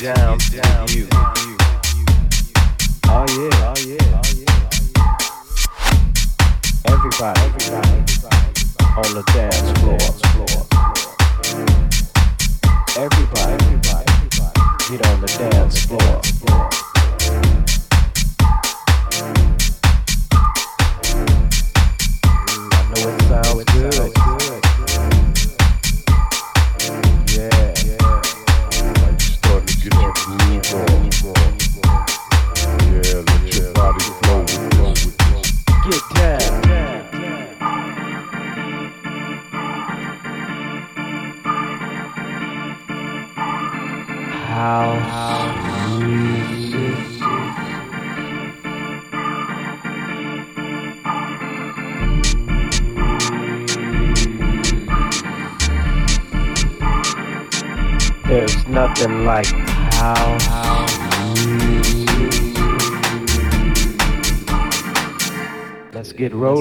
down, down, you. Oh yeah, oh yeah, oh yeah. Everybody, everybody, on the dance floor, floor. Everybody, everybody, get on the dance floor, floor.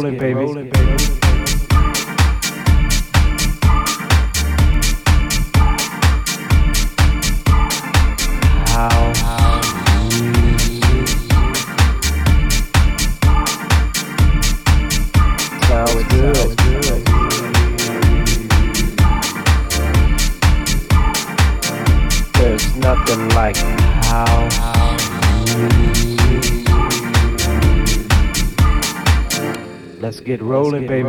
all in. rolling, baby.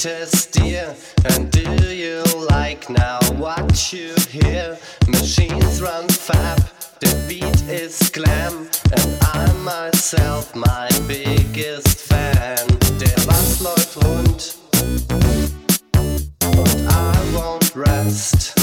sweetest dear and do you like now what you hear? Machines run fab the beat is glam and i myself my biggest fan. Der bass läuft rund und i won't rest.